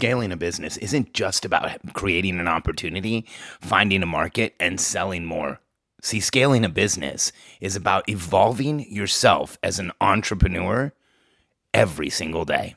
scaling a business isn't just about creating an opportunity, finding a market, and selling more. See, scaling a business is about evolving yourself as an entrepreneur every single day.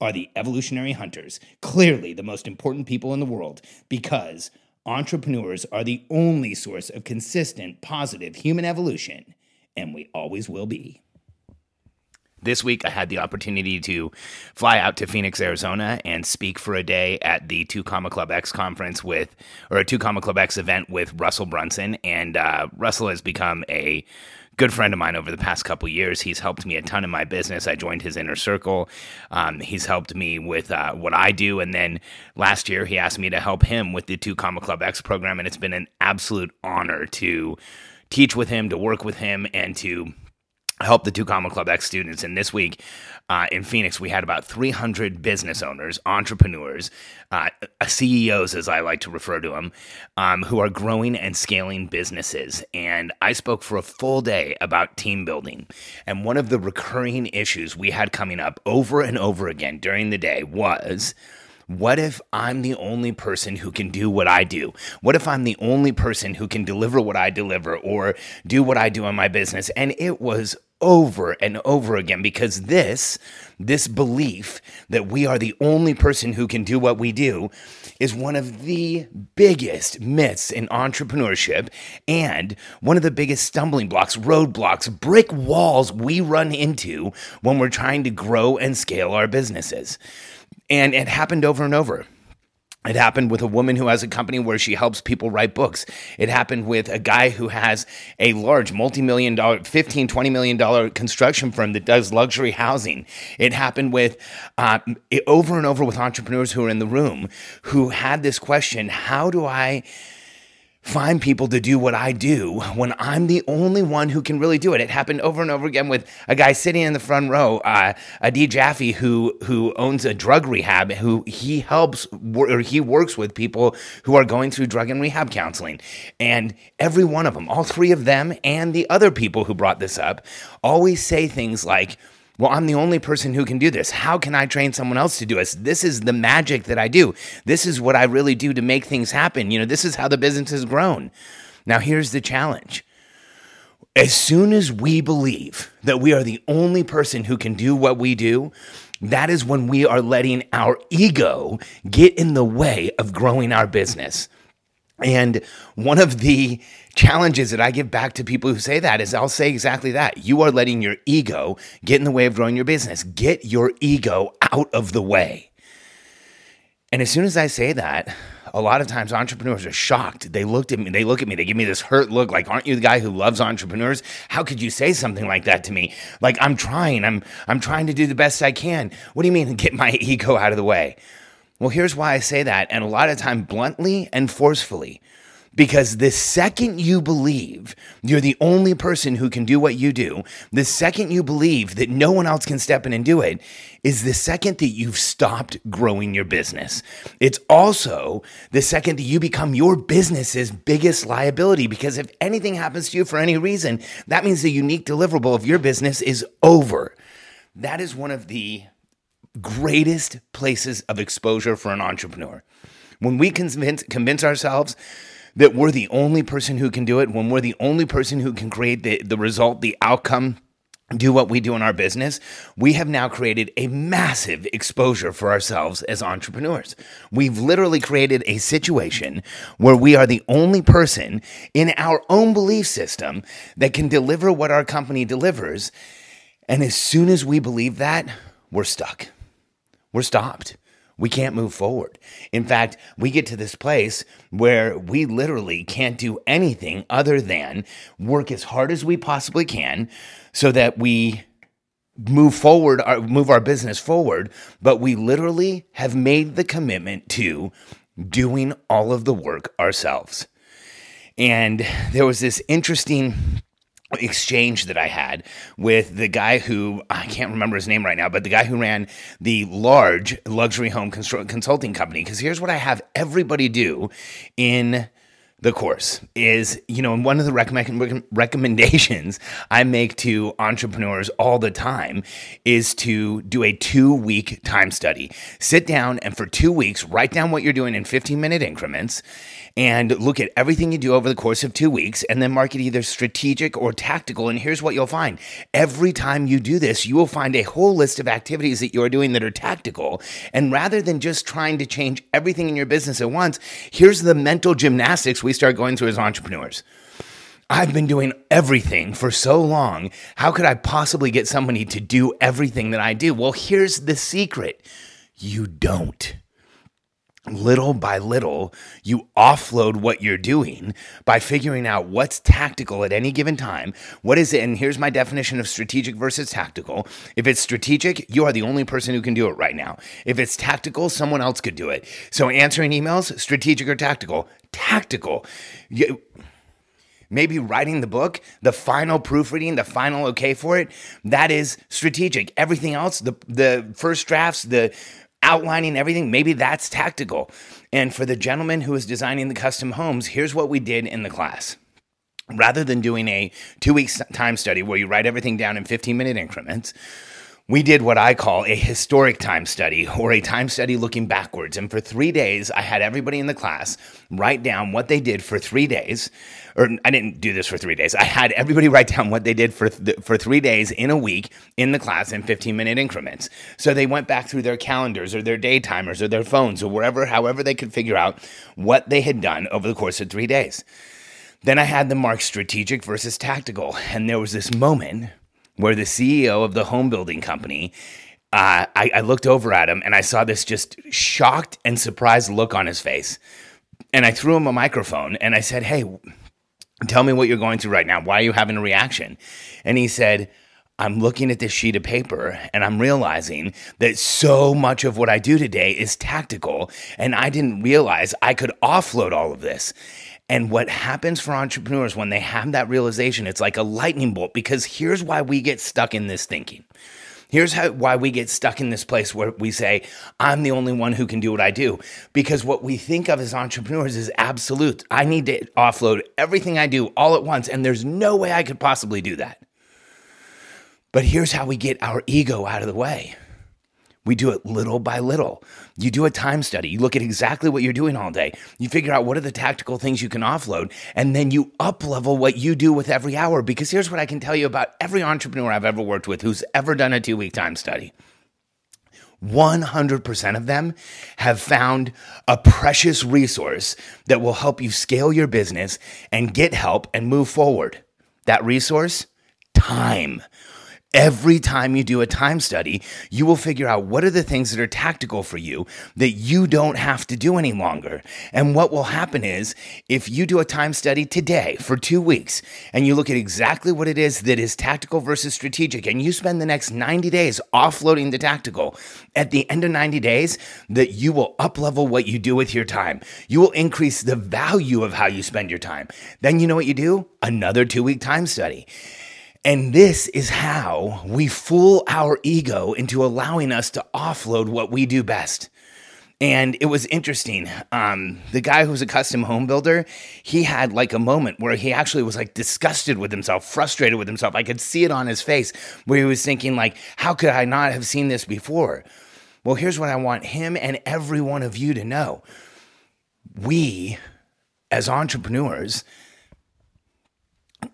are the evolutionary hunters, clearly the most important people in the world, because entrepreneurs are the only source of consistent, positive human evolution, and we always will be. This week, I had the opportunity to fly out to Phoenix, Arizona, and speak for a day at the Two Comma Club X conference with, or a Two Comma Club X event with Russell Brunson. And uh, Russell has become a good friend of mine over the past couple years. He's helped me a ton in my business. I joined his inner circle. Um, he's helped me with uh, what I do. And then last year, he asked me to help him with the Two Comma Club X program. And it's been an absolute honor to teach with him, to work with him, and to help the two Comma Club X students. And this week uh, in Phoenix, we had about 300 business owners, entrepreneurs, uh, CEOs, as I like to refer to them, um, who are growing and scaling businesses. And I spoke for a full day about team building. And one of the recurring issues we had coming up over and over again during the day was what if I'm the only person who can do what I do? What if I'm the only person who can deliver what I deliver or do what I do in my business? And it was over and over again because this this belief that we are the only person who can do what we do is one of the biggest myths in entrepreneurship and one of the biggest stumbling blocks roadblocks brick walls we run into when we're trying to grow and scale our businesses. And it happened over and over it happened with a woman who has a company where she helps people write books. It happened with a guy who has a large multi-million dollar, 15, 20 million dollar construction firm that does luxury housing. It happened with uh, over and over with entrepreneurs who are in the room who had this question, how do I find people to do what I do when I'm the only one who can really do it. It happened over and over again with a guy sitting in the front row, uh, Adi Jaffe, who who owns a drug rehab, who he helps or he works with people who are going through drug and rehab counseling, and every one of them, all three of them, and the other people who brought this up, always say things like well, I'm the only person who can do this. How can I train someone else to do this? This is the magic that I do. This is what I really do to make things happen. You know, this is how the business has grown. Now, here's the challenge. As soon as we believe that we are the only person who can do what we do, that is when we are letting our ego get in the way of growing our business. And one of the challenges that I give back to people who say that is I'll say exactly that. You are letting your ego get in the way of growing your business. Get your ego out of the way. And as soon as I say that, a lot of times entrepreneurs are shocked. They looked at me, they look at me, they give me this hurt look like, aren't you the guy who loves entrepreneurs? How could you say something like that to me? Like I'm trying, I'm I'm trying to do the best I can. What do you mean get my ego out of the way? Well, here's why I say that, and a lot of time bluntly and forcefully. Because the second you believe you're the only person who can do what you do, the second you believe that no one else can step in and do it, is the second that you've stopped growing your business. It's also the second that you become your business's biggest liability. Because if anything happens to you for any reason, that means the unique deliverable of your business is over. That is one of the greatest places of exposure for an entrepreneur. When we convince, convince ourselves that we're the only person who can do it, when we're the only person who can create the, the result, the outcome, do what we do in our business, we have now created a massive exposure for ourselves as entrepreneurs. We've literally created a situation where we are the only person in our own belief system that can deliver what our company delivers. And as soon as we believe that, we're stuck. We're stopped. We can't move forward. In fact, we get to this place where we literally can't do anything other than work as hard as we possibly can so that we move forward, uh, move our business forward. But we literally have made the commitment to doing all of the work ourselves. And there was this interesting exchange that I had with the guy who I can't remember his name right now, but the guy who ran the large luxury home consulting company. Because here's what I have everybody do in the course is, you know, and one of the recommend, recommendations I make to entrepreneurs all the time is to do a two week time study. Sit down and for two weeks, write down what you're doing in 15 minute increments and look at everything you do over the course of two weeks and then mark it either strategic or tactical. And here's what you'll find every time you do this, you will find a whole list of activities that you're doing that are tactical. And rather than just trying to change everything in your business at once, here's the mental gymnastics we start going through as entrepreneurs. I've been doing everything for so long. How could I possibly get somebody to do everything that I do? Well, here's the secret you don't little by little, you offload what you're doing by figuring out what's tactical at any given time. What is it? And here's my definition of strategic versus tactical. If it's strategic, you are the only person who can do it right now. If it's tactical, someone else could do it. So answering emails, strategic or tactical? Tactical. You, maybe writing the book, the final proofreading, the final okay for it, that is strategic. Everything else, the the first drafts, the outlining everything, maybe that's tactical. And for the gentleman who is designing the custom homes, here's what we did in the class. Rather than doing a two week time study where you write everything down in 15 minute increments, we did what I call a historic time study or a time study looking backwards. And for three days, I had everybody in the class write down what they did for three days. Or I didn't do this for three days. I had everybody write down what they did for, th- for three days in a week in the class in 15 minute increments. So they went back through their calendars or their day timers or their phones or wherever, however they could figure out what they had done over the course of three days. Then I had them mark strategic versus tactical. And there was this moment where the CEO of the home building company, uh, I, I looked over at him and I saw this just shocked and surprised look on his face. And I threw him a microphone and I said, Hey, tell me what you're going through right now. Why are you having a reaction? And he said, I'm looking at this sheet of paper and I'm realizing that so much of what I do today is tactical. And I didn't realize I could offload all of this. And what happens for entrepreneurs when they have that realization, it's like a lightning bolt because here's why we get stuck in this thinking. Here's how, why we get stuck in this place where we say, I'm the only one who can do what I do. Because what we think of as entrepreneurs is absolute. I need to offload everything I do all at once, and there's no way I could possibly do that. But here's how we get our ego out of the way we do it little by little. You do a time study. You look at exactly what you're doing all day. You figure out what are the tactical things you can offload, and then you up level what you do with every hour. Because here's what I can tell you about every entrepreneur I've ever worked with who's ever done a two week time study. 100% of them have found a precious resource that will help you scale your business and get help and move forward. That resource? Time. Every time you do a time study, you will figure out what are the things that are tactical for you that you don't have to do any longer. And what will happen is if you do a time study today for two weeks and you look at exactly what it is that is tactical versus strategic, and you spend the next 90 days offloading the tactical, at the end of 90 days, that you will up level what you do with your time. You will increase the value of how you spend your time. Then you know what you do? Another two week time study. And this is how we fool our ego into allowing us to offload what we do best. And it was interesting. Um, the guy who was a custom home builder, he had like a moment where he actually was like disgusted with himself, frustrated with himself. I could see it on his face where he was thinking, like, how could I not have seen this before? Well, here's what I want him and every one of you to know. We, as entrepreneurs,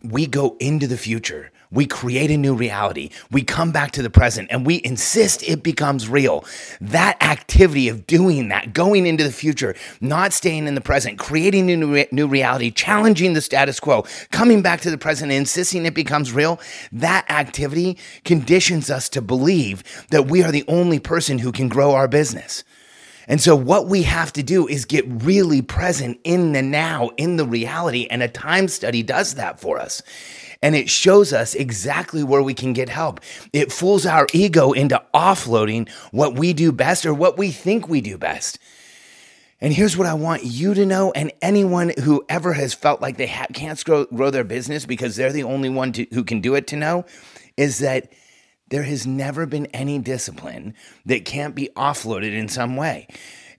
we go into the future. We create a new reality. We come back to the present and we insist it becomes real. That activity of doing that, going into the future, not staying in the present, creating a new, new reality, challenging the status quo, coming back to the present, and insisting it becomes real, that activity conditions us to believe that we are the only person who can grow our business. And so, what we have to do is get really present in the now, in the reality. And a time study does that for us. And it shows us exactly where we can get help. It fools our ego into offloading what we do best or what we think we do best. And here's what I want you to know, and anyone who ever has felt like they ha- can't grow, grow their business because they're the only one to, who can do it to know, is that there has never been any discipline that can't be offloaded in some way.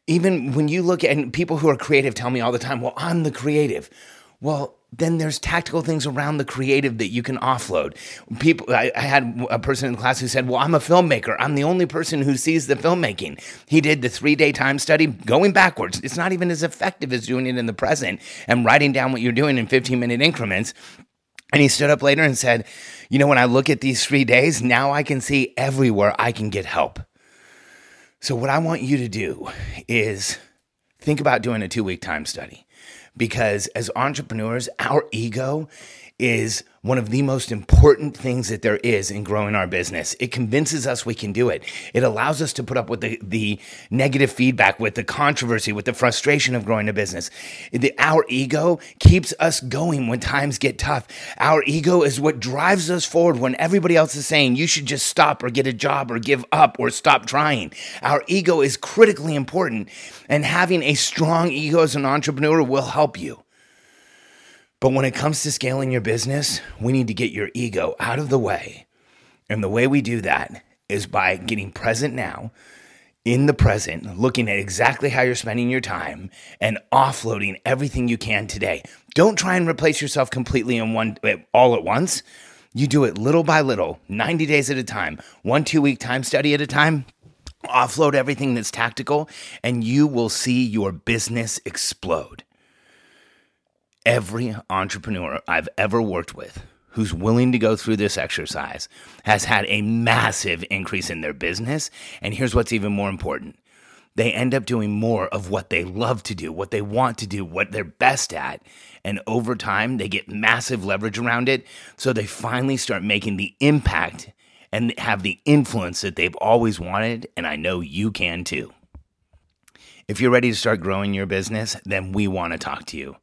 Even when you look at people who are creative tell me all the time, well, I'm the creative. Well, then there's tactical things around the creative that you can offload. People, I, I, had a person in class who said, "Well, I'm a filmmaker. I'm the only person who sees the filmmaking." He did the three day time study, going backwards. It's not even as effective as doing it in the present and writing down what you're doing in 15 minute increments. And he stood up later and said, You know, when I look at these three days, now I can see everywhere I can get help. So, what I want you to do is think about doing a two week time study because as entrepreneurs, our ego is one of the most important things that there is in growing our business. It convinces us we can do it. It allows us to put up with the, the negative feedback, with the controversy, with the frustration of growing a business. The, our ego keeps us going when times get tough. Our ego is what drives us forward when everybody else is saying you should just stop or get a job or give up or stop trying. Our ego is critically important, and having a strong ego as an entrepreneur will help you. But when it comes to scaling your business, we need to get your ego out of the way. And the way we do that is by getting present now, in the present, looking at exactly how you're spending your time and offloading everything you can today. Don't try and replace yourself completely in one eh, all at once. You do it little by little, 90 days at a time, one 2-week time study at a time. Offload everything that's tactical and you will see your business explode every entrepreneur I've ever worked with who's willing to go through this exercise has had a massive increase in their business. And here's what's even more important they end up doing more of what they love to do, what they want to do, what they're best at. And over time, they get massive leverage around it. So they finally start making the impact and have the influence that they've always wanted. And I know you can too. If you're ready to start growing your business, then we want to talk to you.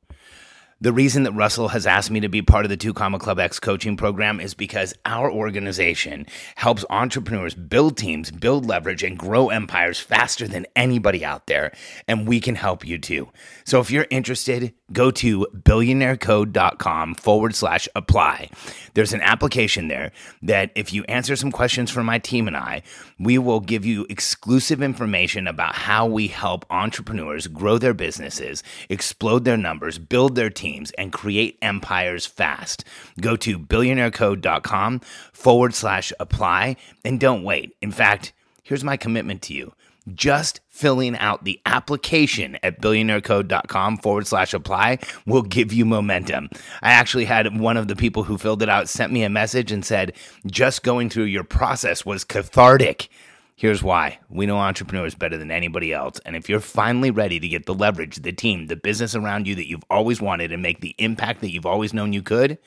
The reason that Russell has asked me to be part of the Two Comma Club X coaching program is because our organization helps entrepreneurs build teams, build leverage, and grow empires faster than anybody out there. And we can help you too. So if you're interested, go to billionairecode.com forward slash apply. There's an application there that if you answer some questions for my team and I, we will give you exclusive information about how we help entrepreneurs grow their businesses, explode their numbers, build their teams teams and create empires fast. Go to billionairecode.com forward slash apply and don't wait. In fact, here's my commitment to you. Just filling out the application at billionairecode.com forward slash apply will give you momentum. I actually had one of the people who filled it out sent me a message and said, just going through your process was cathartic. Here's why. We know entrepreneurs better than anybody else. And if you're finally ready to get the leverage, the team, the business around you that you've always wanted and make the impact that you've always known you could,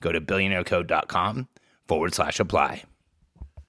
go to billionairecode.com forward slash apply.